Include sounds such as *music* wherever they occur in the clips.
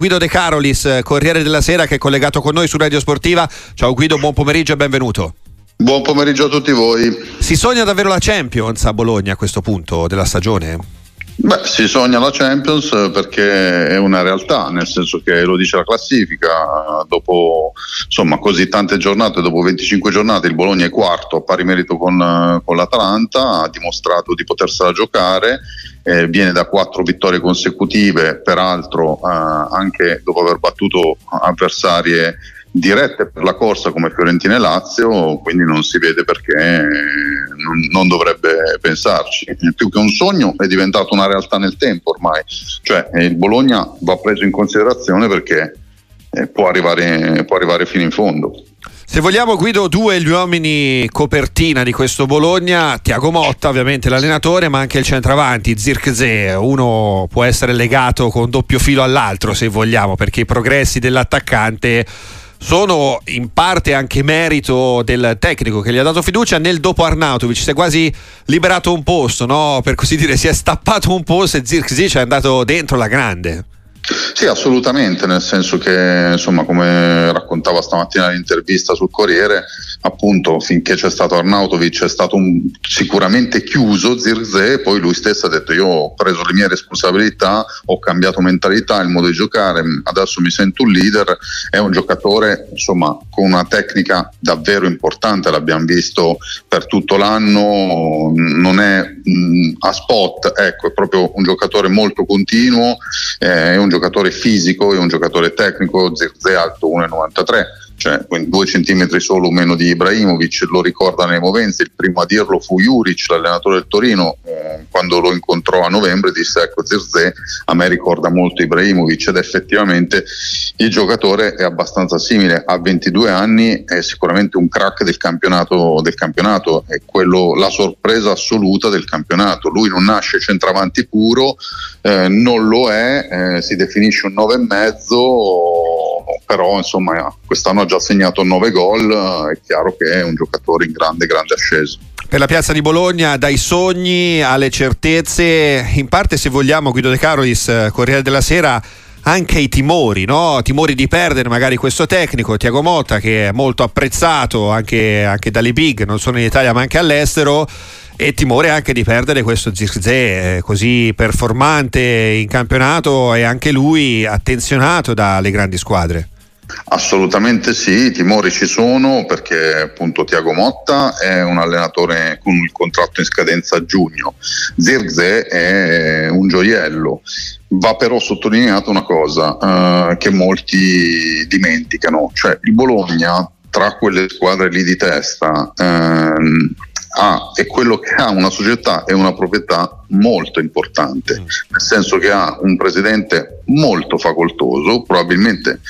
Guido De Carolis, Corriere della Sera, che è collegato con noi su Radio Sportiva. Ciao Guido, buon pomeriggio e benvenuto. Buon pomeriggio a tutti voi. Si sogna davvero la Champions a Bologna a questo punto della stagione? Beh, si sogna la Champions perché è una realtà, nel senso che lo dice la classifica, dopo insomma, così tante giornate, dopo 25 giornate il Bologna è quarto a pari merito con, con l'Atalanta, ha dimostrato di potersela giocare eh, viene da quattro vittorie consecutive, peraltro eh, anche dopo aver battuto avversarie dirette per la corsa come Fiorentina e Lazio, quindi non si vede perché non, non, dovrebbe pensarci. Più che un sogno è diventato una realtà nel tempo ormai, cioè il Bologna va preso in considerazione perché eh, può, arrivare, può arrivare fino in fondo. Se vogliamo Guido, due gli uomini copertina di questo Bologna, Tiago Motta ovviamente l'allenatore, ma anche il centravanti, Zirkzee, uno può essere legato con doppio filo all'altro se vogliamo, perché i progressi dell'attaccante sono in parte anche merito del tecnico che gli ha dato fiducia nel dopo Arnautovic si è quasi liberato un posto no? per così dire si è stappato un posto e Zirkzee ci è andato dentro la grande sì, assolutamente, nel senso che, insomma, come raccontava stamattina l'intervista sul Corriere, appunto, finché c'è stato Arnautovic è stato un, sicuramente chiuso Zirze, poi lui stesso ha detto io ho preso le mie responsabilità, ho cambiato mentalità, il modo di giocare, adesso mi sento un leader, è un giocatore, insomma, con una tecnica davvero importante, l'abbiamo visto per tutto l'anno, non è mh, a spot, ecco, è proprio un giocatore molto continuo, eh, è un giocatore fisico e un giocatore tecnico, Zirze alto 1,93 cioè due centimetri solo meno di Ibrahimovic, lo ricorda nei movenze, il primo a dirlo fu Juric, l'allenatore del Torino, eh, quando lo incontrò a novembre disse ecco Zirze a me ricorda molto Ibrahimovic ed effettivamente il giocatore è abbastanza simile, ha 22 anni, è sicuramente un crack del campionato, del campionato è quello, la sorpresa assoluta del campionato, lui non nasce centravanti puro, eh, non lo è, eh, si definisce un 9,5 però insomma quest'anno ha già segnato 9 gol, è chiaro che è un giocatore in grande, grande ascesa. Per la piazza di Bologna, dai sogni alle certezze, in parte se vogliamo Guido De Carolis, Corriere della Sera, anche i timori, no? timori di perdere magari questo tecnico, Tiago Motta, che è molto apprezzato anche, anche dalle big, non solo in Italia ma anche all'estero e timore anche di perdere questo Zirkzee eh, così performante in campionato e anche lui attenzionato dalle grandi squadre. Assolutamente sì, i timori ci sono perché appunto Tiago Motta è un allenatore con il contratto in scadenza a giugno, Zirze è un gioiello. Va però sottolineato una cosa eh, che molti dimenticano, cioè il Bologna tra quelle squadre lì di testa ehm, ha, è quello che ha una società e una proprietà molto importante, mm. nel senso che ha un presidente molto facoltoso, probabilmente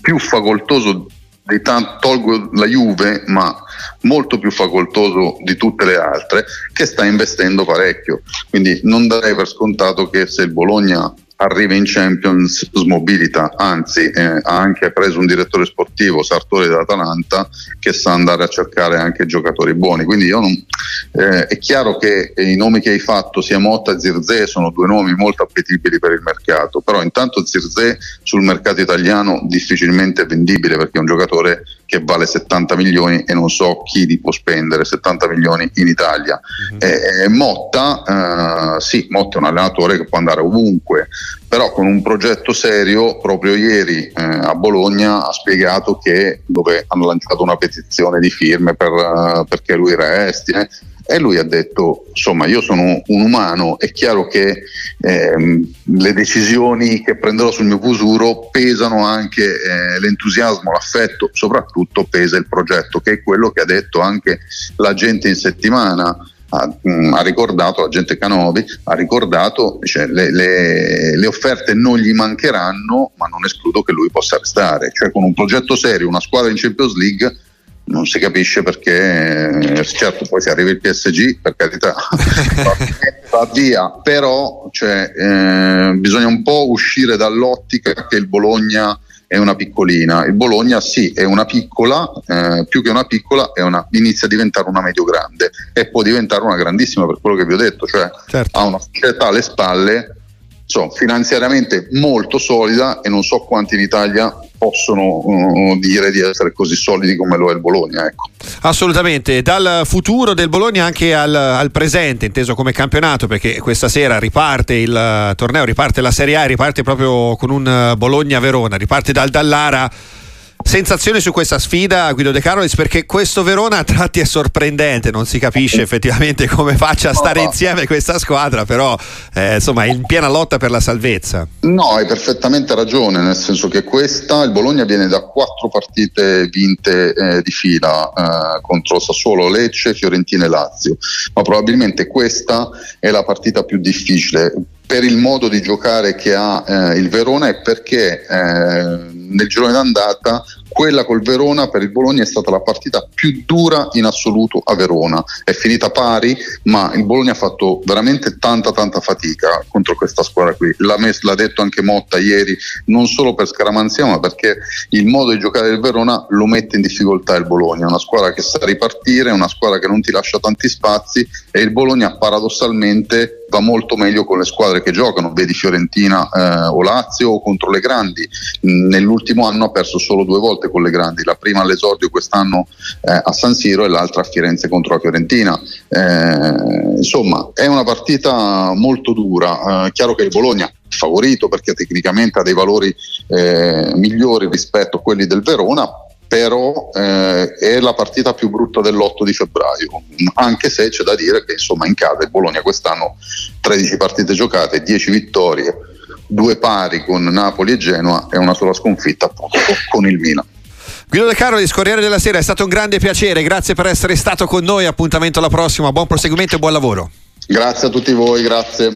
più facoltoso di tanto, tolgo la Juve, ma molto più facoltoso di tutte le altre, che sta investendo parecchio. Quindi non darei per scontato che se il Bologna arriva in Champions smobilita, anzi eh, ha anche preso un direttore sportivo, Sartori dell'Atalanta, che sa andare a cercare anche giocatori buoni. Quindi non, eh, è chiaro che i nomi che hai fatto, sia Motta e Zirze, sono due nomi molto appetibili per il mercato, però intanto Zirze sul mercato italiano difficilmente vendibile perché è un giocatore che vale 70 milioni e non so chi li può spendere 70 milioni in Italia. Mm-hmm. Eh, Motta, eh, sì, Motta è un allenatore che può andare ovunque, però con un progetto serio, proprio ieri eh, a Bologna ha spiegato che dove hanno lanciato una petizione di firme per, uh, perché lui resti. Eh, e lui ha detto, insomma, io sono un umano, è chiaro che ehm, le decisioni che prenderò sul mio futuro pesano anche eh, l'entusiasmo, l'affetto, soprattutto pesa il progetto, che è quello che ha detto anche la gente in settimana. Ha, mh, mm, ha, ricordato, la gente Canovi ha ricordato cioè, le, le, le, offerte non gli mancheranno ma non escludo che lui possa restare. Cioè con un progetto serio, una squadra in Champions League non si capisce perché, certo poi se arriva il PSG, per carità, *laughs* va via, però cioè, eh, bisogna un po' uscire dall'ottica che il Bologna è una piccolina. Il Bologna sì, è una piccola, eh, più che una piccola, una, inizia a diventare una medio-grande e può diventare una grandissima per quello che vi ho detto, cioè certo. ha una società alle spalle so, finanziariamente molto solida e non so quanti in Italia possono uh, dire di essere così solidi come lo è il Bologna. Ecco. Assolutamente, dal futuro del Bologna anche al, al, presente, inteso come campionato, perché questa sera riparte il torneo, riparte la Serie A, riparte proprio con un Bologna-Verona, riparte dal Dallara sensazione su questa sfida Guido De Carolis? Perché questo Verona a tratti è sorprendente non si capisce effettivamente come faccia a stare insieme questa squadra però eh, insomma è in piena lotta per la salvezza. No hai perfettamente ragione nel senso che questa il Bologna viene da quattro partite vinte eh, di fila eh, contro Sassuolo, Lecce, Fiorentina e Lazio. Ma probabilmente questa è la partita più difficile per il modo di giocare che ha eh, il Verona e perché eh, nel girone d'andata quella col Verona per il Bologna è stata la partita più dura in assoluto a Verona. È finita pari, ma il Bologna ha fatto veramente tanta tanta fatica contro questa squadra qui. L'ha, messo, l'ha detto anche Motta ieri, non solo per scaramanzia, ma perché il modo di giocare del Verona lo mette in difficoltà il Bologna. È una squadra che sa ripartire, è una squadra che non ti lascia tanti spazi e il Bologna paradossalmente va molto meglio con le squadre che giocano, vedi Fiorentina eh, o Lazio o contro le grandi. Nell'ultimo anno ha perso solo due volte con le grandi, la prima all'esordio quest'anno eh, a San Siro e l'altra a Firenze contro la Fiorentina. Eh, insomma, è una partita molto dura. Eh, chiaro che il Bologna favorito perché tecnicamente ha dei valori eh, migliori rispetto a quelli del Verona, però eh, è la partita più brutta dell'8 di febbraio, anche se c'è da dire che insomma in casa il Bologna quest'anno 13 partite giocate, 10 vittorie, due pari con Napoli e Genoa e una sola sconfitta appunto con il Milan. Guido De Caro di Scorriere della Sera, è stato un grande piacere, grazie per essere stato con noi, appuntamento alla prossima, buon proseguimento e buon lavoro. Grazie a tutti voi, grazie.